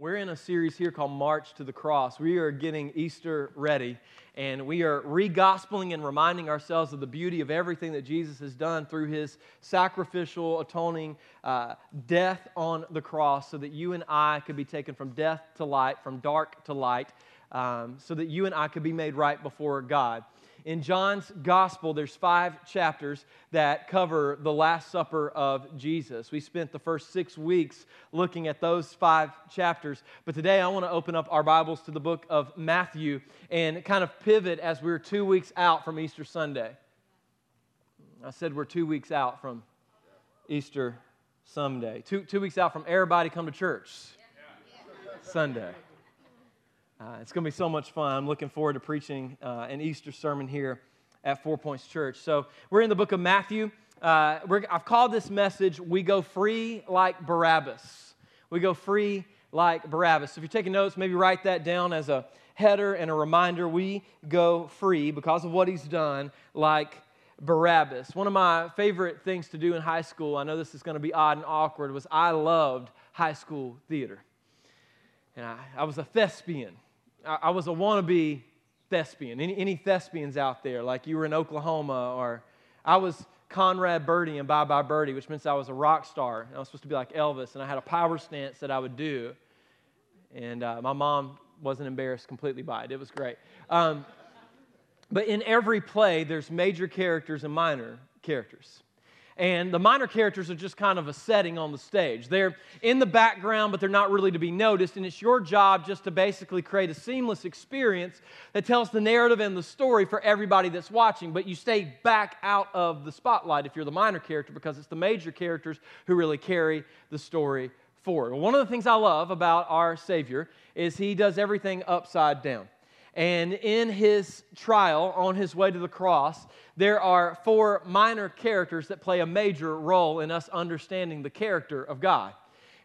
We're in a series here called March to the Cross. We are getting Easter ready, and we are re gospeling and reminding ourselves of the beauty of everything that Jesus has done through his sacrificial, atoning uh, death on the cross so that you and I could be taken from death to light, from dark to light, um, so that you and I could be made right before God in John's gospel, there's five chapters that cover the Last Supper of Jesus. We spent the first six weeks looking at those five chapters. But today I want to open up our Bibles to the book of Matthew and kind of pivot as we're two weeks out from Easter Sunday. I said we're two weeks out from Easter Sunday. Two, two weeks out from everybody come to church Sunday. Uh, it's going to be so much fun. I'm looking forward to preaching uh, an Easter sermon here at Four Points Church. So, we're in the book of Matthew. Uh, I've called this message, We Go Free Like Barabbas. We go free like Barabbas. So, if you're taking notes, maybe write that down as a header and a reminder. We go free because of what he's done, like Barabbas. One of my favorite things to do in high school, I know this is going to be odd and awkward, was I loved high school theater. And I, I was a thespian. I, I was a wannabe thespian. Any, any thespians out there, like you were in Oklahoma, or I was Conrad Birdie and Bye Bye Birdie, which means I was a rock star. And I was supposed to be like Elvis, and I had a power stance that I would do. And uh, my mom wasn't embarrassed completely by it. It was great. Um, but in every play, there's major characters and minor characters and the minor characters are just kind of a setting on the stage. They're in the background, but they're not really to be noticed, and it's your job just to basically create a seamless experience that tells the narrative and the story for everybody that's watching, but you stay back out of the spotlight if you're the minor character because it's the major characters who really carry the story forward. One of the things I love about our Savior is he does everything upside down. And in his trial on his way to the cross, there are four minor characters that play a major role in us understanding the character of God.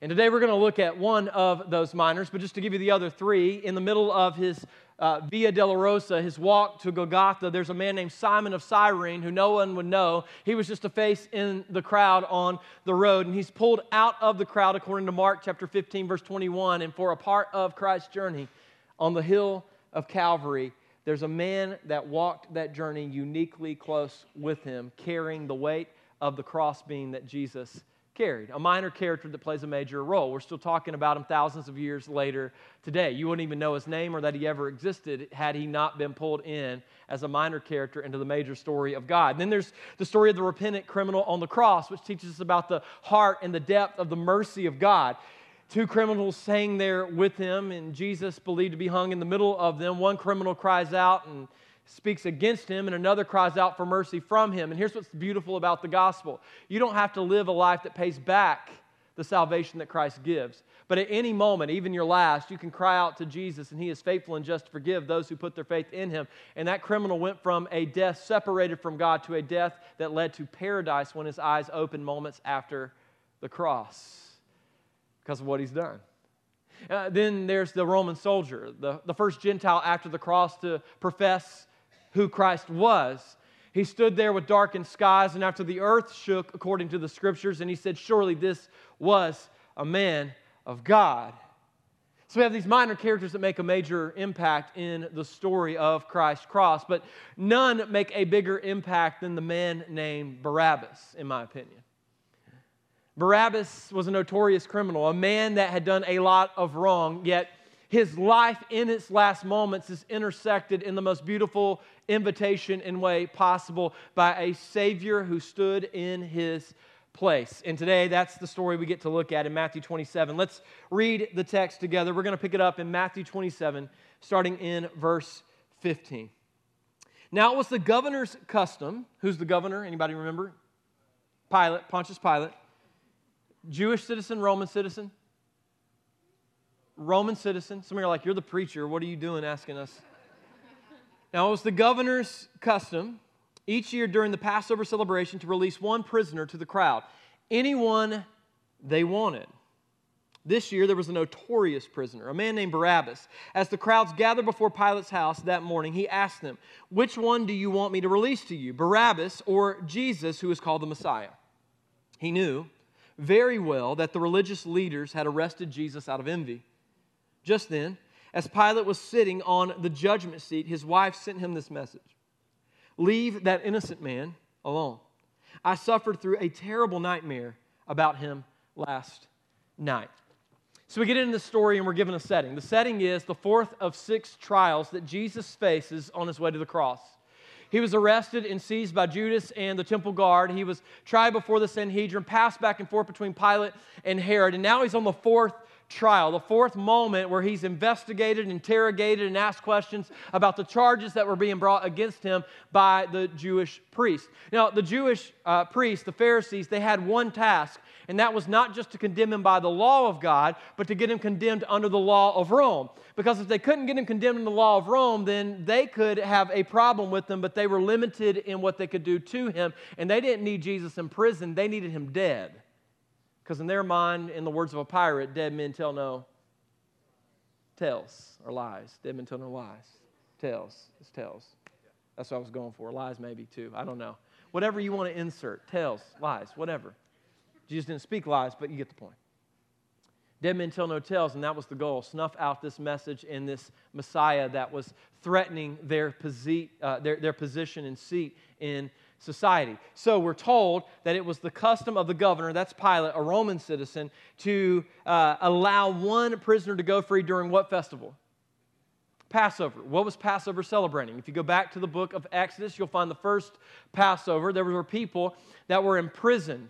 And today we're going to look at one of those minors, but just to give you the other three, in the middle of his uh, Via Dolorosa, his walk to Golgotha, there's a man named Simon of Cyrene who no one would know. He was just a face in the crowd on the road, and he's pulled out of the crowd according to Mark chapter 15, verse 21. And for a part of Christ's journey on the hill of Calvary, there's a man that walked that journey uniquely close with him, carrying the weight of the cross beam that Jesus carried. A minor character that plays a major role. We're still talking about him thousands of years later today. You wouldn't even know his name or that he ever existed had he not been pulled in as a minor character into the major story of God. And then there's the story of the repentant criminal on the cross, which teaches us about the heart and the depth of the mercy of God two criminals hang there with him, and Jesus believed to be hung in the middle of them. One criminal cries out and speaks against him, and another cries out for mercy from him. And here's what's beautiful about the gospel you don't have to live a life that pays back the salvation that Christ gives. But at any moment, even your last, you can cry out to Jesus, and He is faithful and just to forgive those who put their faith in Him. And that criminal went from a death separated from God to a death that led to paradise when his eyes opened moments after the cross because of what he's done. Uh, then there's the Roman soldier, the, the first Gentile after the cross to profess who Christ was. He stood there with darkened skies, and after the earth shook, according to the scriptures, and he said, Surely this was a man of God. So we have these minor characters that make a major impact in the story of Christ's cross, but none make a bigger impact than the man named Barabbas, in my opinion. Barabbas was a notorious criminal, a man that had done a lot of wrong, yet his life in its last moments is intersected in the most beautiful invitation and way possible by a Savior who stood in his place. And today, that's the story we get to look at in Matthew 27. Let's read the text together. We're going to pick it up in Matthew 27, starting in verse 15. Now, it was the governor's custom. Who's the governor? Anybody remember? Pilate, Pontius Pilate Jewish citizen, Roman citizen? Roman citizen. Some of you are like, You're the preacher. What are you doing asking us? now, it was the governor's custom each year during the Passover celebration to release one prisoner to the crowd, anyone they wanted. This year, there was a notorious prisoner, a man named Barabbas. As the crowds gathered before Pilate's house that morning, he asked them, Which one do you want me to release to you, Barabbas or Jesus, who is called the Messiah? He knew very well that the religious leaders had arrested Jesus out of envy. Just then, as Pilate was sitting on the judgment seat, his wife sent him this message Leave that innocent man alone. I suffered through a terrible nightmare about him last night. So we get into the story and we're given a setting. The setting is the fourth of six trials that Jesus faces on his way to the cross. He was arrested and seized by Judas and the temple guard. He was tried before the Sanhedrin, passed back and forth between Pilate and Herod, and now he's on the fourth trial, the fourth moment where he's investigated, interrogated, and asked questions about the charges that were being brought against him by the Jewish priest. Now, the Jewish uh, priests, the Pharisees, they had one task, and that was not just to condemn him by the law of God, but to get him condemned under the law of Rome. Because if they couldn't get him condemned in the law of Rome, then they could have a problem with him, but they were limited in what they could do to him, and they didn't need Jesus in prison, they needed him dead. Because in their mind, in the words of a pirate, dead men tell no tales or lies. Dead men tell no lies. Tales. is tales. That's what I was going for. Lies, maybe, too. I don't know. Whatever you want to insert. Tales, lies, whatever. Jesus didn't speak lies, but you get the point. Dead men tell no tales, and that was the goal. Snuff out this message and this Messiah that was threatening their, posi- uh, their, their position and seat in society. So we're told that it was the custom of the governor, that's Pilate, a Roman citizen, to uh, allow one prisoner to go free during what festival? Passover. What was Passover celebrating? If you go back to the book of Exodus, you'll find the first Passover. There were people that were imprisoned.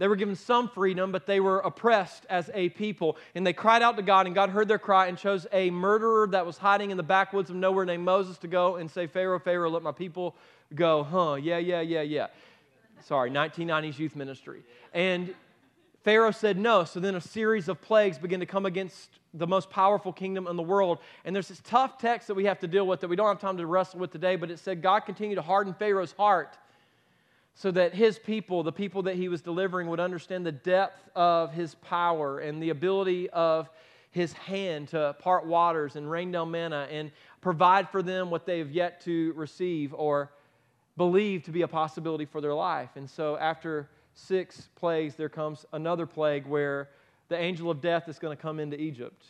They were given some freedom, but they were oppressed as a people. And they cried out to God, and God heard their cry and chose a murderer that was hiding in the backwoods of nowhere named Moses to go and say, Pharaoh, Pharaoh, let my people go, huh, yeah, yeah, yeah, yeah. Sorry, 1990s youth ministry. And Pharaoh said no. So then a series of plagues began to come against the most powerful kingdom in the world. And there's this tough text that we have to deal with that we don't have time to wrestle with today, but it said God continued to harden Pharaoh's heart so that his people, the people that he was delivering, would understand the depth of his power and the ability of his hand to part waters and rain down manna and provide for them what they have yet to receive or believe to be a possibility for their life. And so after six plagues, there comes another plague where the angel of death is going to come into Egypt.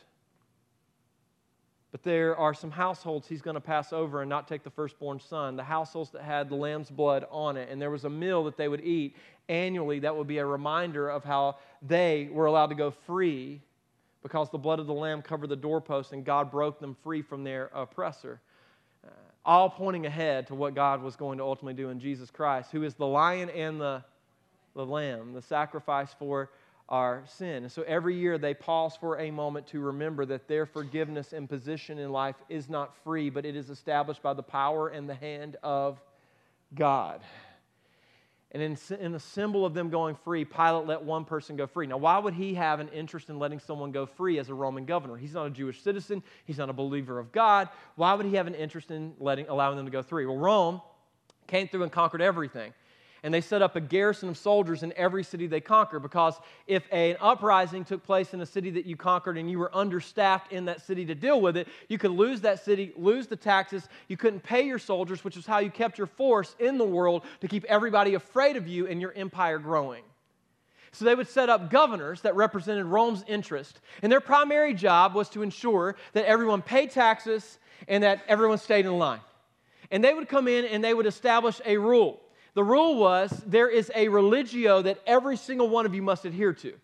But there are some households he's going to pass over and not take the firstborn son, the households that had the lamb's blood on it. And there was a meal that they would eat annually that would be a reminder of how they were allowed to go free because the blood of the lamb covered the doorpost and God broke them free from their oppressor uh, all pointing ahead to what God was going to ultimately do in Jesus Christ, who is the lion and the, the lamb, the sacrifice for our sin. And so every year they pause for a moment to remember that their forgiveness and position in life is not free, but it is established by the power and the hand of God. And in, in the symbol of them going free, Pilate let one person go free. Now, why would he have an interest in letting someone go free as a Roman governor? He's not a Jewish citizen. He's not a believer of God. Why would he have an interest in letting, allowing them to go free? Well, Rome came through and conquered everything and they set up a garrison of soldiers in every city they conquered because if an uprising took place in a city that you conquered and you were understaffed in that city to deal with it, you could lose that city, lose the taxes, you couldn't pay your soldiers, which is how you kept your force in the world to keep everybody afraid of you and your empire growing. So they would set up governors that represented Rome's interest, and their primary job was to ensure that everyone paid taxes and that everyone stayed in line. And they would come in and they would establish a rule. The rule was there is a religio that every single one of you must adhere to.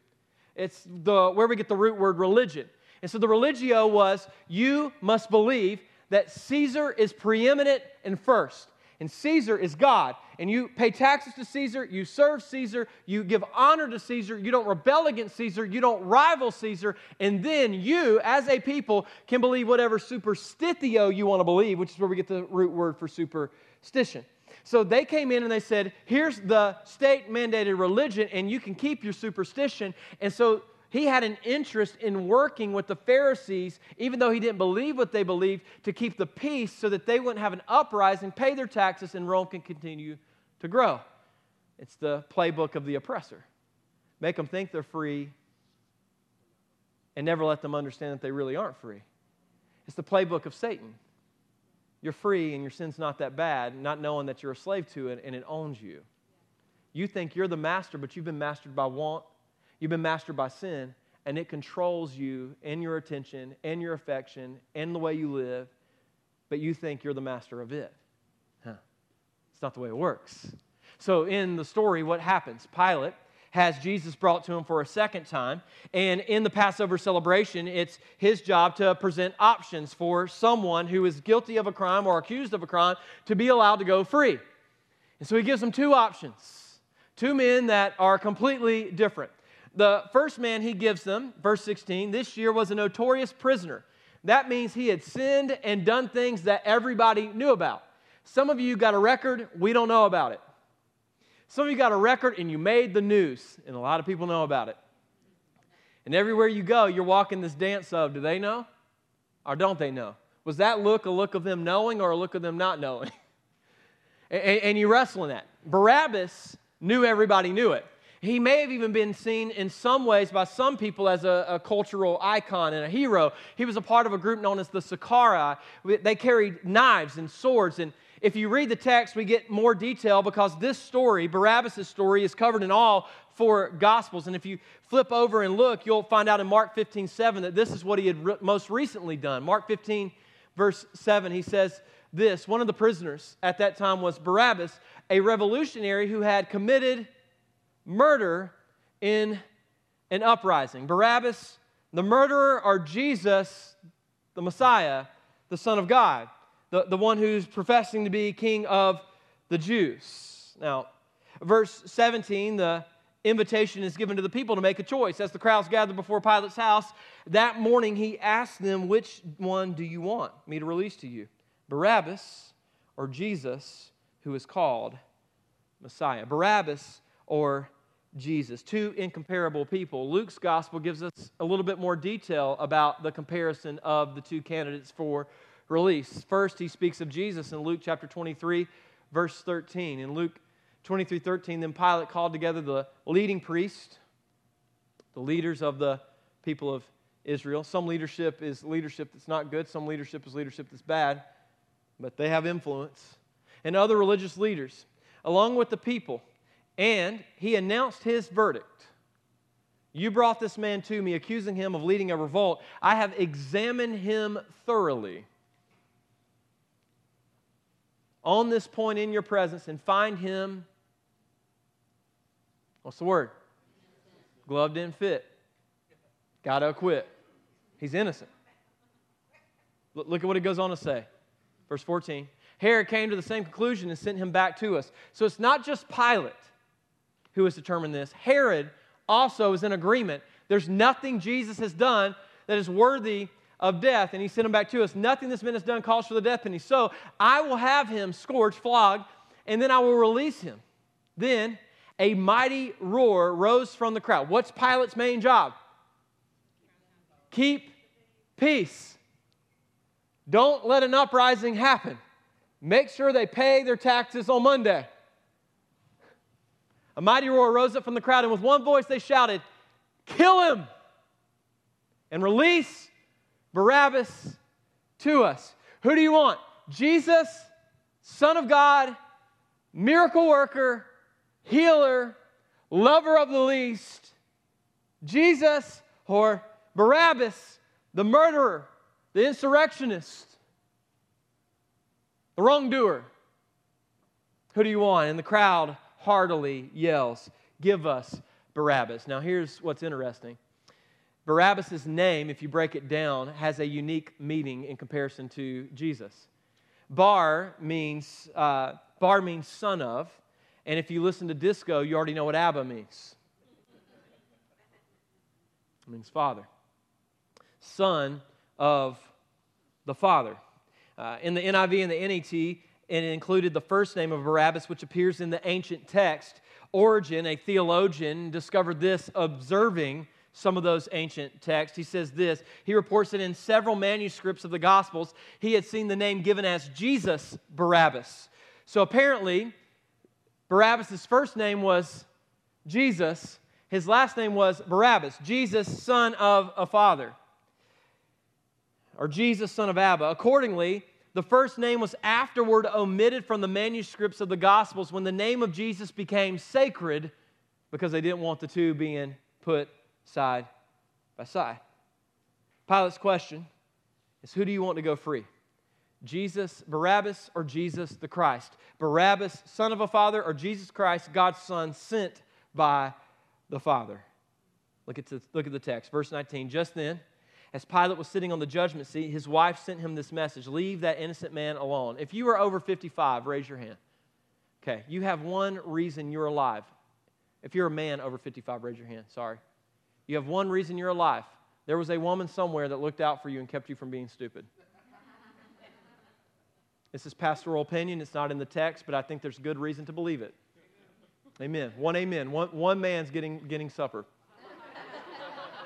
It's the, where we get the root word religion. And so the religio was you must believe that Caesar is preeminent and first. And Caesar is God. And you pay taxes to Caesar, you serve Caesar, you give honor to Caesar, you don't rebel against Caesar, you don't rival Caesar, and then you, as a people, can believe whatever superstitio you want to believe, which is where we get the root word for superstition. So they came in and they said, here's the state mandated religion, and you can keep your superstition. And so he had an interest in working with the Pharisees, even though he didn't believe what they believed, to keep the peace so that they wouldn't have an uprising, pay their taxes, and Rome can continue to grow. It's the playbook of the oppressor. Make them think they're free and never let them understand that they really aren't free. It's the playbook of Satan you're free and your sin's not that bad, not knowing that you're a slave to it and it owns you. You think you're the master, but you've been mastered by want, you've been mastered by sin, and it controls you and your attention and your affection and the way you live, but you think you're the master of it. Huh. It's not the way it works. So, in the story, what happens? Pilate has Jesus brought to him for a second time. And in the Passover celebration, it's his job to present options for someone who is guilty of a crime or accused of a crime to be allowed to go free. And so he gives them two options two men that are completely different. The first man he gives them, verse 16, this year was a notorious prisoner. That means he had sinned and done things that everybody knew about. Some of you got a record, we don't know about it. Some of you got a record and you made the news, and a lot of people know about it. And everywhere you go, you're walking this dance of do they know or don't they know? Was that look a look of them knowing or a look of them not knowing? and, and you wrestle in that. Barabbas knew everybody knew it. He may have even been seen in some ways by some people as a, a, cultural icon and a hero. He was a part of a group known as the Sicarii. They carried knives and swords, and if you read the text, we get more detail because this story, Barabbas' story, is covered in all four Gospels. And if you flip over and look, you'll find out in Mark 15 7 that this is what he had re- most recently done. Mark 15, verse 7, he says this One of the prisoners at that time was Barabbas, a revolutionary who had committed murder in an uprising. Barabbas, the murderer, or Jesus, the Messiah, the Son of God the, the one who's professing to be king of the Jews. Now, verse 17, the invitation is given to the people to make a choice. As the crowds gathered before Pilate's house, that morning he asked them, Which one do you want me to release to you? Barabbas or Jesus, who is called Messiah? Barabbas or Jesus, two incomparable people. Luke's gospel gives us a little bit more detail about the comparison of the two candidates for release. First, he speaks of Jesus in Luke chapter 23, verse 13. In Luke 23 13, then Pilate called together the leading priest, the leaders of the people of Israel. Some leadership is leadership that's not good, some leadership is leadership that's bad, but they have influence. And other religious leaders, along with the people. And he announced his verdict. You brought this man to me, accusing him of leading a revolt. I have examined him thoroughly on this point in your presence and find him, what's the word? Glove didn't fit. Got to acquit. He's innocent. Look at what it goes on to say. Verse 14. Herod came to the same conclusion and sent him back to us. So it's not just Pilate who has determined this. Herod also is in agreement. There's nothing Jesus has done that is worthy of death, and he sent him back to us. Nothing this man has done calls for the death penalty. So I will have him scourged, flogged, and then I will release him. Then a mighty roar rose from the crowd. What's Pilate's main job? Keep peace. Don't let an uprising happen. Make sure they pay their taxes on Monday. A mighty roar rose up from the crowd, and with one voice they shouted, Kill him and release Barabbas to us. Who do you want? Jesus, Son of God, miracle worker, healer, lover of the least. Jesus or Barabbas, the murderer, the insurrectionist, the wrongdoer. Who do you want? And the crowd heartily yells, Give us Barabbas. Now, here's what's interesting Barabbas' name, if you break it down, has a unique meaning in comparison to Jesus. Bar means, uh, bar means son of, and if you listen to disco, you already know what Abba means. It means father. Son of the father. Uh, in the NIV and the NET, it included the first name of Barabbas, which appears in the ancient text. Origen, a theologian, discovered this observing some of those ancient texts. He says this He reports that in several manuscripts of the Gospels, he had seen the name given as Jesus Barabbas. So apparently, Barabbas' first name was Jesus, his last name was Barabbas, Jesus, son of a father, or Jesus, son of Abba. Accordingly, the first name was afterward omitted from the manuscripts of the Gospels when the name of Jesus became sacred because they didn't want the two being put side by side. Pilate's question is Who do you want to go free? Jesus, Barabbas, or Jesus the Christ? Barabbas, son of a father, or Jesus Christ, God's son, sent by the Father? Look at, the, look at the text, verse 19. Just then, as Pilate was sitting on the judgment seat, his wife sent him this message Leave that innocent man alone. If you are over 55, raise your hand. Okay, you have one reason you're alive. If you're a man over 55, raise your hand. Sorry. You have one reason you're alive. There was a woman somewhere that looked out for you and kept you from being stupid. This is pastoral opinion. It's not in the text, but I think there's good reason to believe it. Amen. One amen. One, one man's getting, getting supper.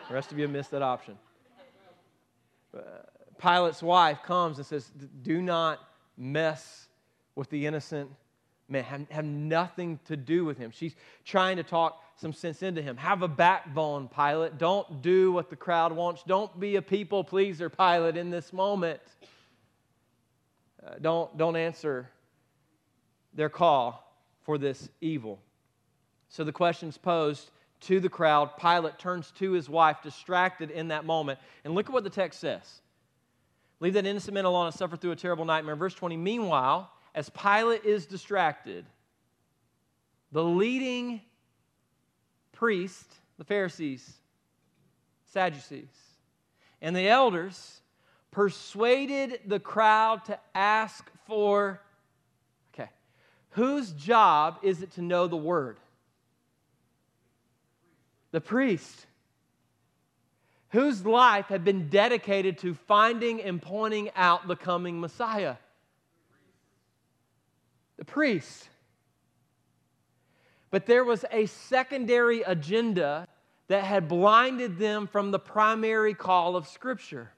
The rest of you missed that option. Uh, Pilate's wife comes and says, Do not mess with the innocent man. Have, have nothing to do with him. She's trying to talk some sense into him. Have a backbone, Pilate. Don't do what the crowd wants. Don't be a people pleaser, Pilate, in this moment. Uh, don't, don't answer their call for this evil. So the question's posed to the crowd. Pilate turns to his wife, distracted in that moment. And look at what the text says Leave that innocent man alone and suffer through a terrible nightmare. Verse 20 Meanwhile, as Pilate is distracted, the leading priest, the Pharisees, Sadducees, and the elders persuaded the crowd to ask for okay, whose job is it to know the word? the priest, whose life had been dedicated to finding and pointing out the coming Messiah. The priest. But there was a secondary agenda that had blinded them from the primary call of Scripture.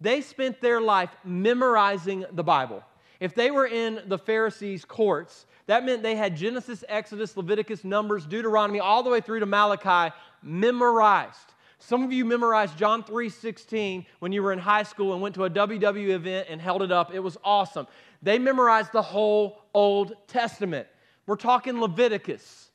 They spent their life memorizing the Bible. If they were in the Pharisees' courts, that meant they had Genesis, Exodus, Leviticus, Numbers, Deuteronomy, all the way through to Malachi memorized. Some of you memorized John 3:16 when you were in high school and went to a WW event and held it up. It was awesome. They memorized the whole Old Testament. We're talking Leviticus.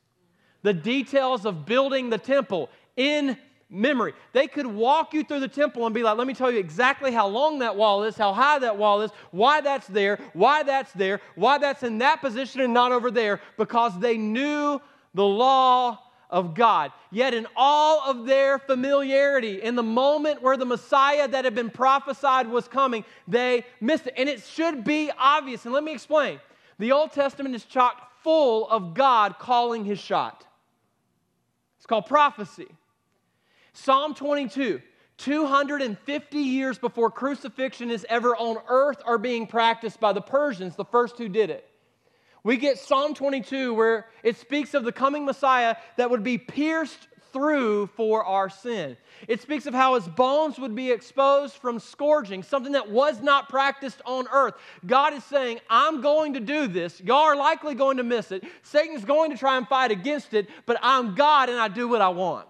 The details of building the temple in memory. They could walk you through the temple and be like, let me tell you exactly how long that wall is, how high that wall is, why that's there, why that's there, why that's in that position and not over there, because they knew the law of God. Yet, in all of their familiarity, in the moment where the Messiah that had been prophesied was coming, they missed it. And it should be obvious. And let me explain. The Old Testament is chock full of God calling his shot. It's called prophecy. Psalm 22, 250 years before crucifixion is ever on earth are being practiced by the Persians, the first who did it. We get Psalm 22 where it speaks of the coming Messiah that would be pierced through for our sin. It speaks of how his bones would be exposed from scourging, something that was not practiced on earth. God is saying, I'm going to do this. Y'all are likely going to miss it. Satan's going to try and fight against it, but I'm God and I do what I want.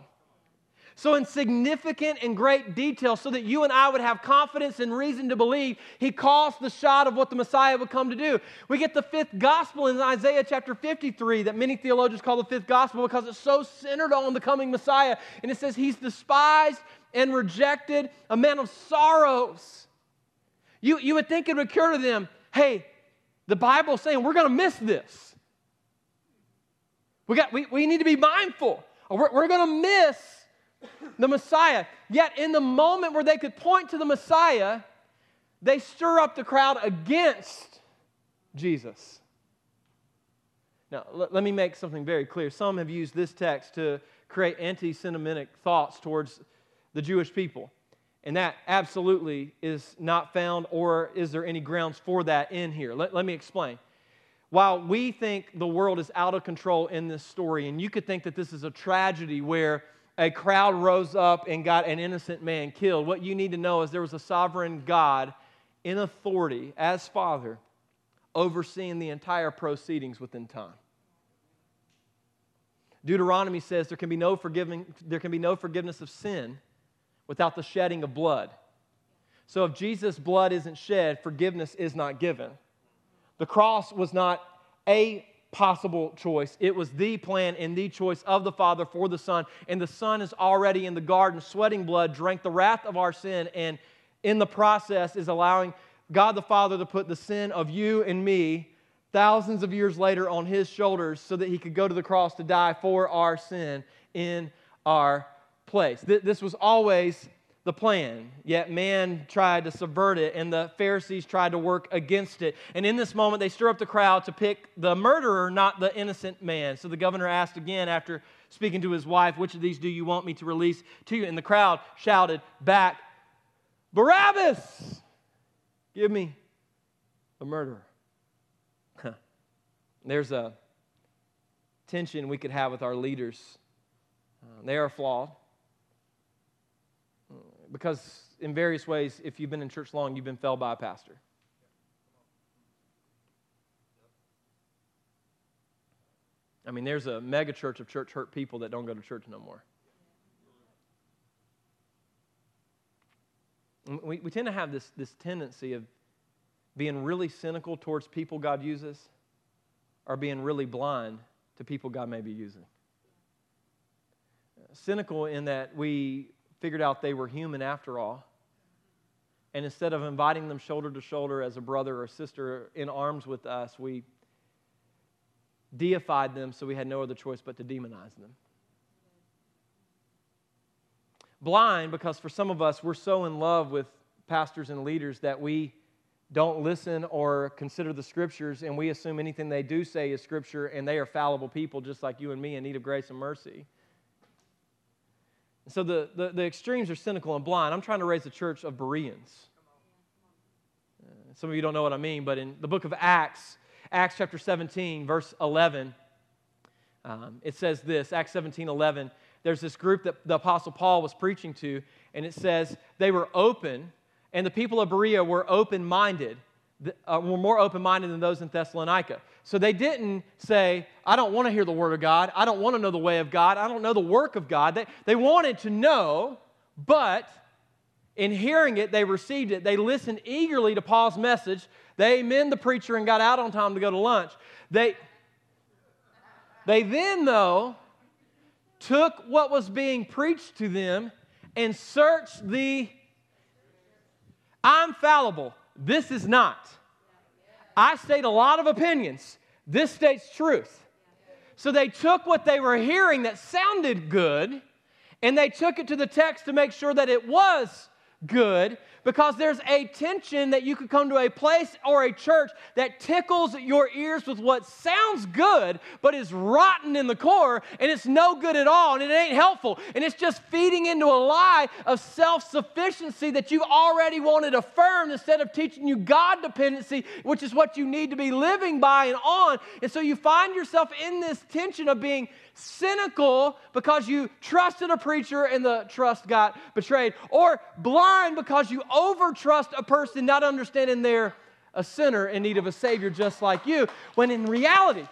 So, in significant and great detail, so that you and I would have confidence and reason to believe, he calls the shot of what the Messiah would come to do. We get the fifth gospel in Isaiah chapter 53 that many theologians call the fifth gospel because it's so centered on the coming Messiah. And it says, He's despised and rejected, a man of sorrows. You, you would think it would occur to them, hey, the Bible's saying we're going to miss this. We, got, we, we need to be mindful. We're, we're going to miss the Messiah. Yet, in the moment where they could point to the Messiah, they stir up the crowd against Jesus. Now, let, let me make something very clear. Some have used this text to create anti Semitic thoughts towards the Jewish people. And that absolutely is not found, or is there any grounds for that in here? Let, let me explain. While we think the world is out of control in this story, and you could think that this is a tragedy where a crowd rose up and got an innocent man killed. What you need to know is there was a sovereign God in authority as Father overseeing the entire proceedings within time. Deuteronomy says there can be no forgiving, there can be no forgiveness of sin without the shedding of blood. So if Jesus' blood isn't shed, forgiveness is not given. The cross was not a possible choice. It was the plan and the choice of the Father for the Son. And the Son is already in the garden, sweating blood, drank the wrath of our sin, and in the process is allowing God the Father to put the sin of you and me thousands of years later on his shoulders so that he could go to the cross to die for our sin in our place. This was always the plan. Yet man tried to subvert it, and the Pharisees tried to work against it. And in this moment, they stir up the crowd to pick the murderer, not the innocent man. So the governor asked again after speaking to his wife, Which of these do you want me to release to you? And the crowd shouted back, Barabbas! Give me the murderer. There's a tension we could have with our leaders. Uh, they are flawed because in various ways, if you've been in church long, you've been felled by a pastor. I mean, there's a mega church of church hurt people that don't go to church no more. We, we tend to have this, this tendency of being really cynical towards people God uses or being really blind to people God may be using. Cynical in that we figured out they were human after all. And instead of inviting them shoulder to shoulder as a brother or sister in arms with us, we deified them so we had no other choice but to demonize them. Blind because for some of us, we're so in love with pastors and leaders that we don't listen or consider the scriptures and we assume anything they do say is scripture and they are fallible people just like you and me in need of grace and mercy. So the, the, the, extremes are cynical and blind. I'm trying to raise a church of Bereans. Some of you don't know what I mean, but in the book of Acts, Acts chapter 17, verse 11, um, it says this Acts 17, 11. There's this group that the Apostle Paul was preaching to, and it says they were open, and the people of Berea were open minded, uh, were more open minded than those in Thessalonica. So they didn't say, I don't want to hear the word of God. I don't want to know the way of God. I don't know the work of God. They, they wanted to know, but in hearing it, they received it. They listened eagerly to Paul's message. They amen the preacher and got out on time to go to lunch. They, they then, though, took what was being preached to them and searched the I'm fallible. This is not. I state a lot of opinions. This states truth. So they took what they were hearing that sounded good and they took it to the text to make sure that it was good because there's a tension that you could come to a place or a church that tickles your ears with what sounds good but is rotten in the core and it's no good at all and it ain't helpful. And it's just feeding into a lie of self-sufficiency that you already wanted affirmed instead of teaching you God dependency which is what you need to be living by and on. And so you find yourself in this tension of being cynical because you trusted a preacher and the trust got betrayed, or blind because you overtrust a person not understanding they're a sinner in need of a Savior just like you, when in reality,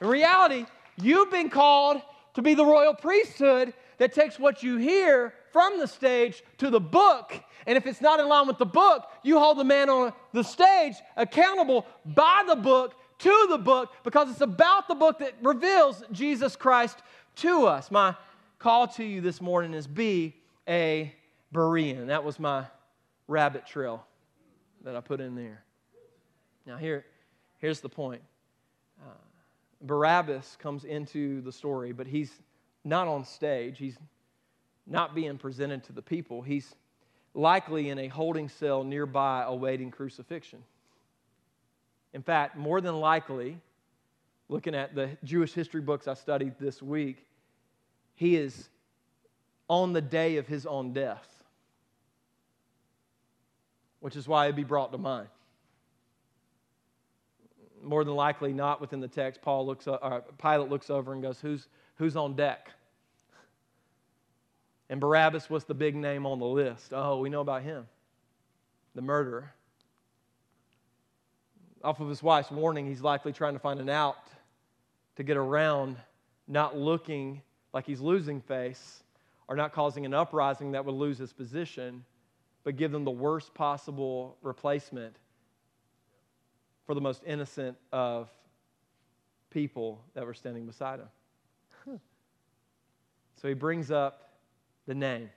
in reality, you've been called to be the royal priesthood that takes what you hear from the stage to the book. And if it's not in line with the book, you hold the man on the stage accountable by the book to the book because it's about the book that reveals Jesus Christ to us. My call to you this morning is be a Berean. That was my rabbit trail that I put in there. Now, here, here's the point uh, Barabbas comes into the story, but he's not on stage. He's not being presented to the people. He's likely in a holding cell nearby awaiting crucifixion. In fact, more than likely, looking at the Jewish history books I studied this week, he is on the day of his own death, which is why it'd be brought to mind. More than likely, not within the text, Paul looks, uh, or Pilate looks over and goes, "Who's who's on deck?" And Barabbas was the big name on the list. Oh, we know about him, the murderer off of his wife's warning, he's likely trying to find an out to get around not looking like he's losing face or not causing an uprising that would lose his position, but give them the worst possible replacement for the most innocent of people that were standing beside him. So he brings up the name.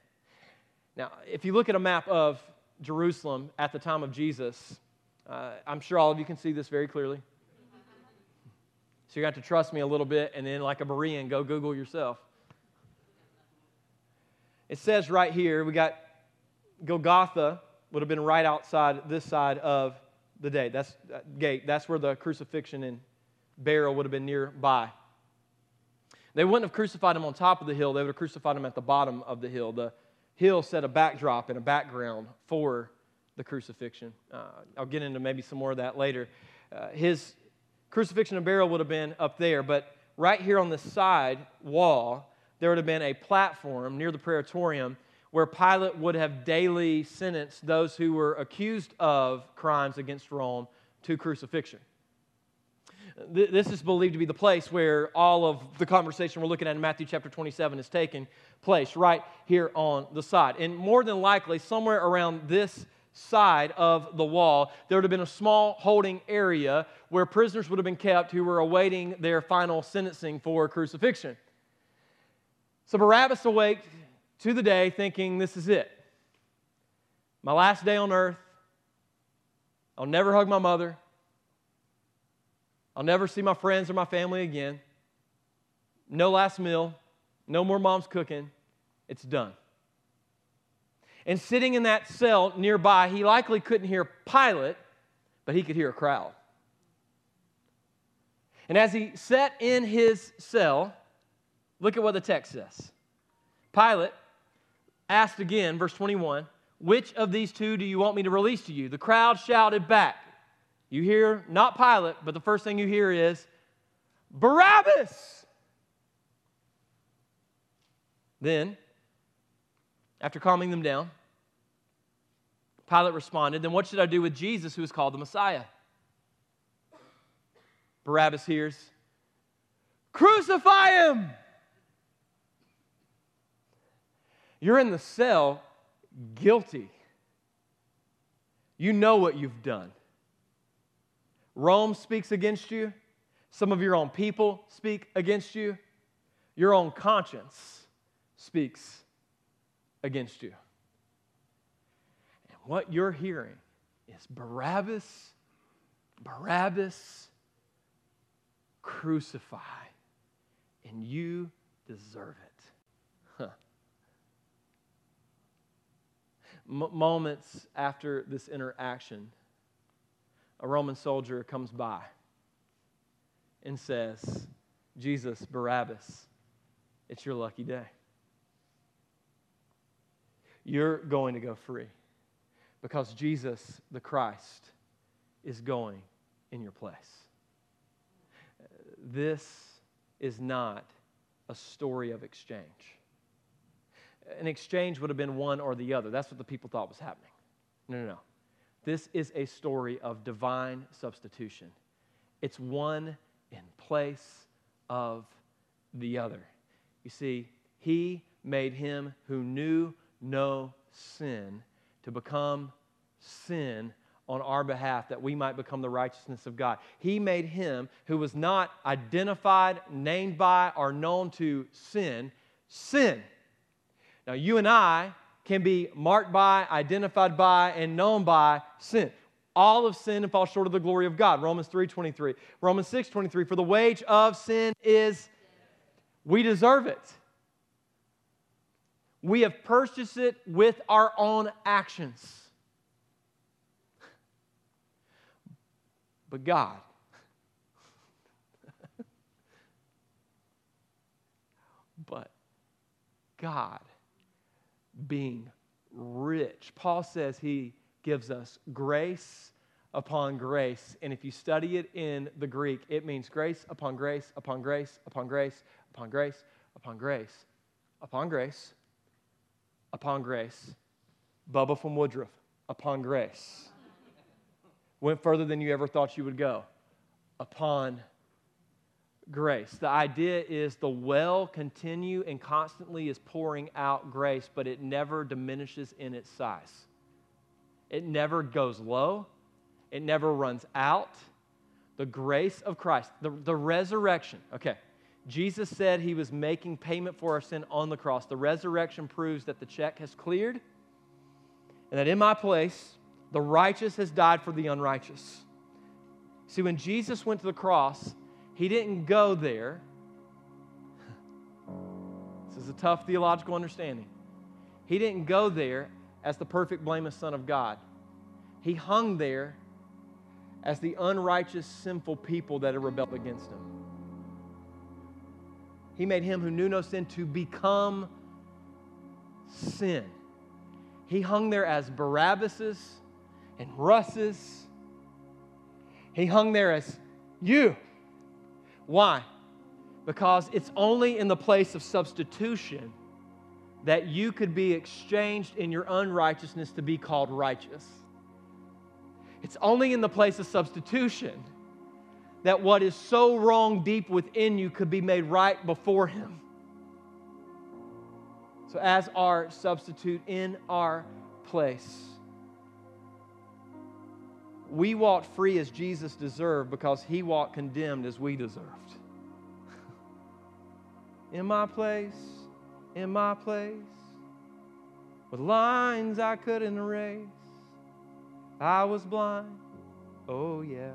Now, if you look at a map of Jerusalem at the time of Jesus, uh, I'm sure all of you can see this very clearly. So you're going to have to trust me a little bit and then, like a Berean, go Google yourself. It says right here, we got Golgotha would have been right outside this side of the day. That's uh, gate. That's where the crucifixion and burial would have been nearby. They wouldn't have crucified him on top of the hill, they would have crucified him at the bottom of the hill. The hill set a backdrop and a background for the crucifixion. Uh, I'll get into maybe some more of that later. Uh, his crucifixion and burial would have been up there, but right here on the side wall, there would have been a platform near the praetorium where Pilate would have daily sentenced those who were accused of crimes against Rome to crucifixion. This is believed to be the place where all of the conversation we're looking at in Matthew chapter 27 is taking place, right here on the side. And more than likely, somewhere around this side of the wall, there would have been a small holding area where prisoners would have been kept who were awaiting their final sentencing for crucifixion. So Barabbas awaked to the day thinking, This is it. My last day on earth. I'll never hug my mother. I'll never see my friends or my family again. No last meal. No more mom's cooking. It's done. And sitting in that cell nearby, he likely couldn't hear Pilate, but he could hear a crowd. And as he sat in his cell, look at what the text says. Pilate asked again, verse 21, Which of these two do you want me to release to you? The crowd shouted back. You hear not Pilate, but the first thing you hear is Barabbas. Then, after calming them down, Pilate responded, Then what should I do with Jesus, who is called the Messiah? Barabbas hears, Crucify him! You're in the cell guilty. You know what you've done. Rome speaks against you. Some of your own people speak against you. Your own conscience speaks against you. And what you're hearing is Barabbas, Barabbas, crucify, and you deserve it. Huh. M- moments after this interaction, a Roman soldier comes by and says, Jesus, Barabbas, it's your lucky day. You're going to go free because Jesus, the Christ, is going in your place. This is not a story of exchange. An exchange would have been one or the other. That's what the people thought was happening. No, no, no. This is a story of divine substitution. It's one in place of the other. You see, he made him who knew no sin to become sin on our behalf that we might become the righteousness of God. He made him who was not identified, named by, or known to sin, sin. Now, you and I can be marked by, identified by, and known by sin. All of sin and fall short of the glory of God. Romans 3:23. Romans 6:23. For the wage of sin is we deserve it. We have purchased it with our own actions. But God, but God being rich. Paul says he gives us grace upon grace. And if you study it in the Greek, it means grace upon grace upon grace upon grace upon grace upon grace upon grace upon grace. Bubba from Woodruff, upon grace. Went further than you ever thought you would go. Upon grace. The idea is the well continue and constantly is pouring out grace, but it never diminishes in its size. It never goes low. It never runs out. the grace of Christ, the, the resurrection. Okay, Jesus said he was making payment for our sin on the cross. The resurrection proves that the check has cleared and that in my place, the righteous has died for the unrighteous. See, when Jesus went to the cross, he didn't go there. This is a tough theological understanding. He didn't go there as the perfect, blameless Son of God. He hung there as the unrighteous, sinful people that had rebelled against him. He made him who knew no sin to become sin. He hung there as Barabbas's and Russ's. He hung there as you. Why? Because it's only in the place of substitution that you could be exchanged in your unrighteousness to be called righteous. It's only in the place of substitution that what is so wrong deep within you could be made right before Him. So, as our substitute in our place, we walked free as Jesus deserved because He walked condemned as we deserved. in my place, in my place, with lines I couldn't erase, I was blind. Oh, yeah.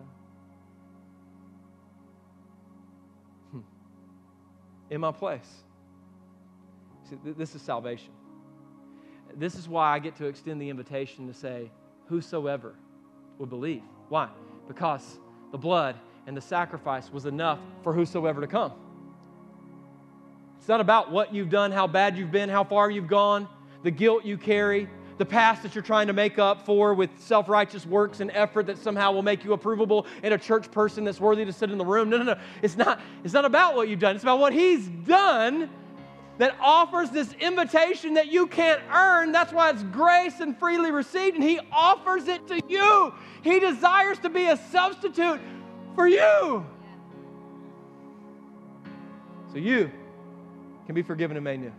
Hmm. in my place. See, this is salvation. This is why I get to extend the invitation to say, Whosoever would believe. Why? Because the blood and the sacrifice was enough for whosoever to come. It's not about what you've done, how bad you've been, how far you've gone, the guilt you carry, the past that you're trying to make up for with self righteous works and effort that somehow will make you approvable and a church person that's worthy to sit in the room. No, no, no. It's not, it's not about what you've done, it's about what He's done that offers this invitation that you can't earn. That's why it's grace and freely received, and He offers it to you. He desires to be a substitute for you. So you can be forgiven and made new.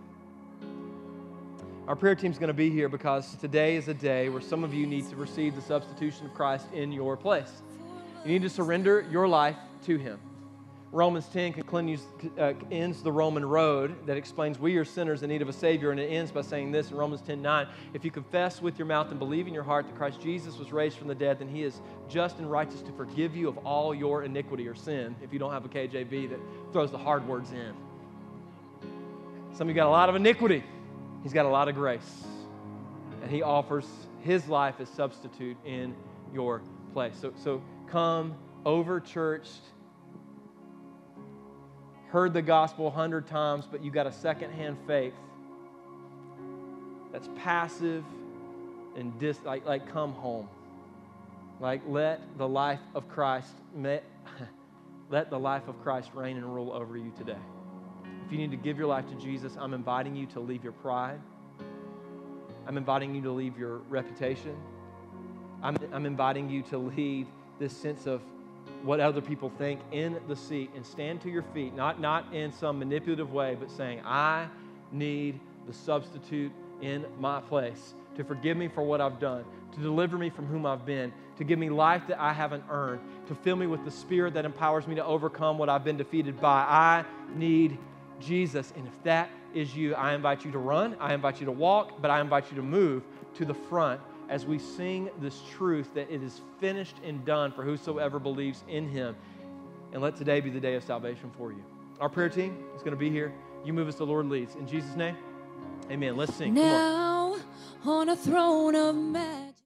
Our prayer team is going to be here because today is a day where some of you need to receive the substitution of Christ in your place. You need to surrender your life to Him. Romans 10 continues, uh, ends the Roman road that explains we are sinners in need of a Savior, and it ends by saying this in Romans 10 9. If you confess with your mouth and believe in your heart that Christ Jesus was raised from the dead, then He is just and righteous to forgive you of all your iniquity or sin, if you don't have a KJV that throws the hard words in. Some of you got a lot of iniquity. He's got a lot of grace. And He offers His life as substitute in your place. So, so come over churched, heard the gospel a hundred times, but you got a secondhand faith that's passive and dis, like, like come home. Like let the life of Christ, let the life of Christ reign and rule over you today. If you need to give your life to Jesus, I'm inviting you to leave your pride. I'm inviting you to leave your reputation. I'm, I'm inviting you to leave this sense of what other people think in the seat and stand to your feet, not, not in some manipulative way, but saying, I need the substitute in my place to forgive me for what I've done, to deliver me from whom I've been, to give me life that I haven't earned, to fill me with the spirit that empowers me to overcome what I've been defeated by. I need Jesus. And if that is you, I invite you to run, I invite you to walk, but I invite you to move to the front as we sing this truth that it is finished and done for whosoever believes in him. And let today be the day of salvation for you. Our prayer team is going to be here. You move as the Lord leads. In Jesus' name, amen. Let's sing. Now on. on a throne of majesty.